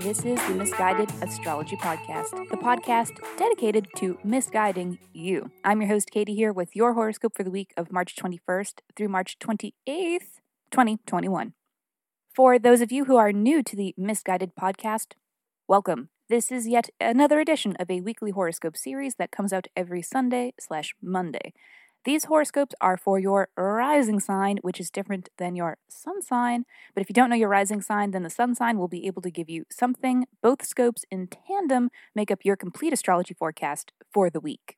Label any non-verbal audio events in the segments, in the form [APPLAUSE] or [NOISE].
This is the Miss Guided Astrology Podcast, the podcast dedicated to misguiding you. I'm your host, Katie, here with your horoscope for the week of March 21st through March 28th, 2021. For those of you who are new to the Miss Guided Podcast, welcome. This is yet another edition of a weekly horoscope series that comes out every Sunday slash Monday. These horoscopes are for your rising sign, which is different than your sun sign. But if you don't know your rising sign, then the sun sign will be able to give you something. Both scopes in tandem make up your complete astrology forecast for the week.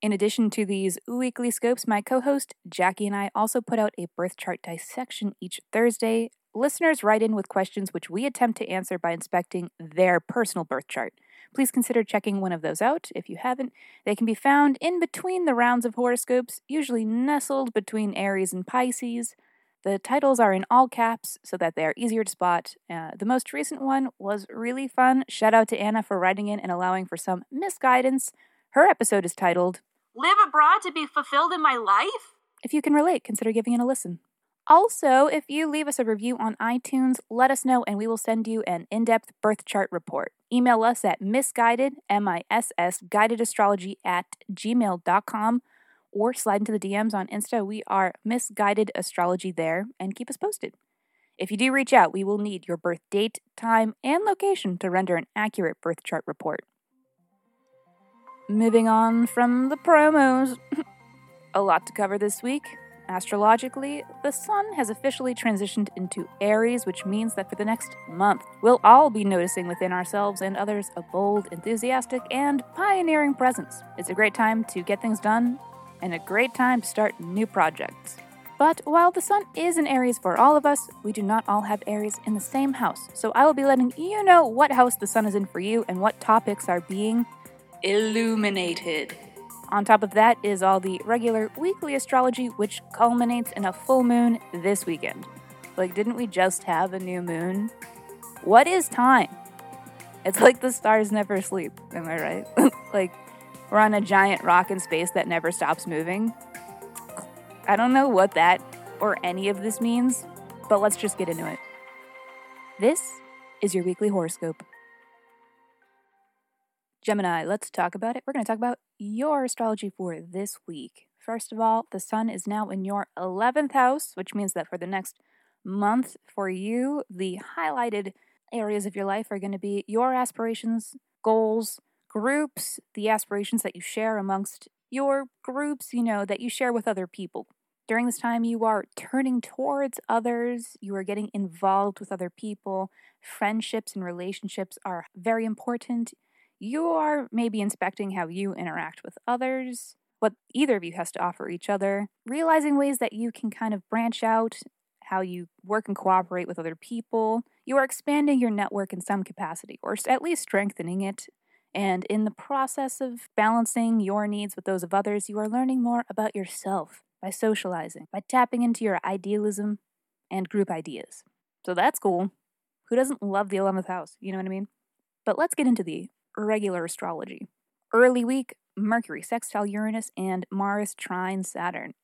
In addition to these weekly scopes, my co host Jackie and I also put out a birth chart dissection each Thursday. Listeners write in with questions which we attempt to answer by inspecting their personal birth chart. Please consider checking one of those out if you haven't. They can be found in between the rounds of horoscopes, usually nestled between Aries and Pisces. The titles are in all caps so that they are easier to spot. Uh, the most recent one was really fun. Shout out to Anna for writing in and allowing for some misguidance. Her episode is titled Live abroad to be fulfilled in my life? If you can relate, consider giving it a listen. Also, if you leave us a review on iTunes, let us know and we will send you an in depth birth chart report. Email us at misguided, M I S S, guided astrology at gmail.com or slide into the DMs on Insta. We are misguided astrology there and keep us posted. If you do reach out, we will need your birth date, time, and location to render an accurate birth chart report. Moving on from the promos, [LAUGHS] a lot to cover this week. Astrologically, the sun has officially transitioned into Aries, which means that for the next month, we'll all be noticing within ourselves and others a bold, enthusiastic, and pioneering presence. It's a great time to get things done and a great time to start new projects. But while the sun is in Aries for all of us, we do not all have Aries in the same house. So I will be letting you know what house the sun is in for you and what topics are being illuminated. On top of that is all the regular weekly astrology, which culminates in a full moon this weekend. Like, didn't we just have a new moon? What is time? It's like the stars never sleep, am I right? [LAUGHS] like, we're on a giant rock in space that never stops moving. I don't know what that or any of this means, but let's just get into it. This is your weekly horoscope. Gemini, let's talk about it. We're going to talk about your astrology for this week. First of all, the sun is now in your 11th house, which means that for the next month for you, the highlighted areas of your life are going to be your aspirations, goals, groups, the aspirations that you share amongst your groups, you know, that you share with other people. During this time, you are turning towards others, you are getting involved with other people. Friendships and relationships are very important you are maybe inspecting how you interact with others, what either of you has to offer each other, realizing ways that you can kind of branch out, how you work and cooperate with other people. You are expanding your network in some capacity, or at least strengthening it. And in the process of balancing your needs with those of others, you are learning more about yourself by socializing, by tapping into your idealism and group ideas. So that's cool. Who doesn't love the 11th house? You know what I mean? But let's get into the regular astrology. Early week, Mercury sextile Uranus and Mars trine Saturn.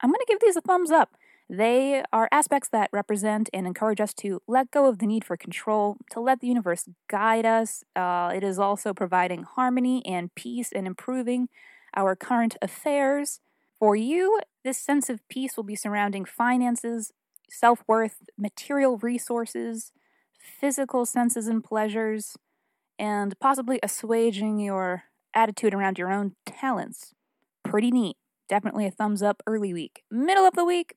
I'm going to give these a thumbs up. They are aspects that represent and encourage us to let go of the need for control, to let the universe guide us. Uh, it is also providing harmony and peace and improving our current affairs. For you, this sense of peace will be surrounding finances, self worth, material resources, physical senses and pleasures, and possibly assuaging your attitude around your own talents. Pretty neat. Definitely a thumbs up early week. Middle of the week,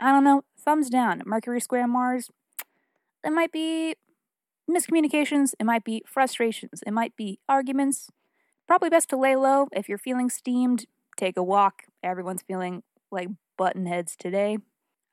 I don't know, thumbs down. Mercury square Mars, it might be miscommunications, it might be frustrations, it might be arguments. Probably best to lay low. If you're feeling steamed, take a walk. Everyone's feeling like buttonheads today.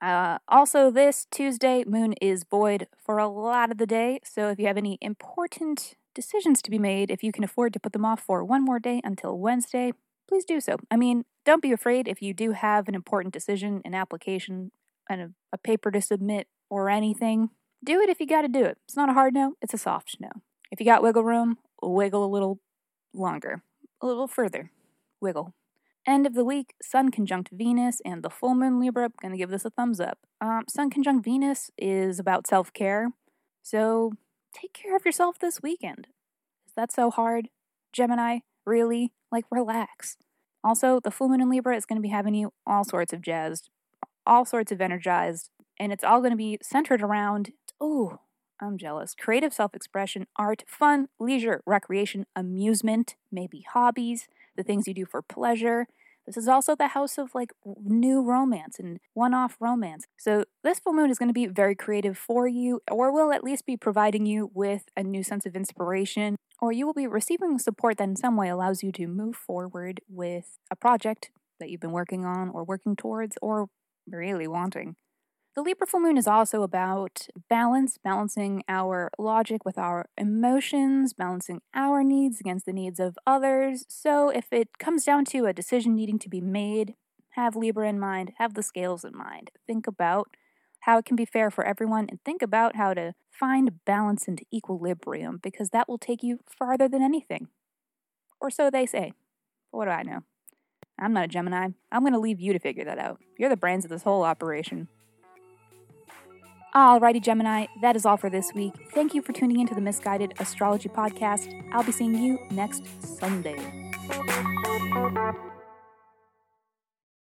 Uh, also, this Tuesday, moon is void for a lot of the day. So, if you have any important decisions to be made, if you can afford to put them off for one more day until Wednesday, please do so. I mean, don't be afraid if you do have an important decision, an application, and a, a paper to submit, or anything. Do it if you got to do it. It's not a hard no, it's a soft no. If you got wiggle room, wiggle a little longer, a little further. Wiggle. End of the week, Sun conjunct Venus and the full moon Libra. Gonna give this a thumbs up. Um, Sun conjunct Venus is about self care. So take care of yourself this weekend. Is that so hard? Gemini, really? Like, relax. Also, the full moon in Libra is going to be having you all sorts of jazzed, all sorts of energized, and it's all going to be centered around, oh, I'm jealous. Creative self expression, art, fun, leisure, recreation, amusement, maybe hobbies, the things you do for pleasure. This is also the house of like new romance and one off romance. So, this full moon is going to be very creative for you, or will at least be providing you with a new sense of inspiration, or you will be receiving support that in some way allows you to move forward with a project that you've been working on, or working towards, or really wanting. The Libra full moon is also about balance, balancing our logic with our emotions, balancing our needs against the needs of others. So, if it comes down to a decision needing to be made, have Libra in mind, have the scales in mind. Think about how it can be fair for everyone, and think about how to find balance and equilibrium because that will take you farther than anything. Or so they say. What do I know? I'm not a Gemini. I'm going to leave you to figure that out. You're the brains of this whole operation. Alrighty, Gemini, that is all for this week. Thank you for tuning into the Miss Guided Astrology Podcast. I'll be seeing you next Sunday.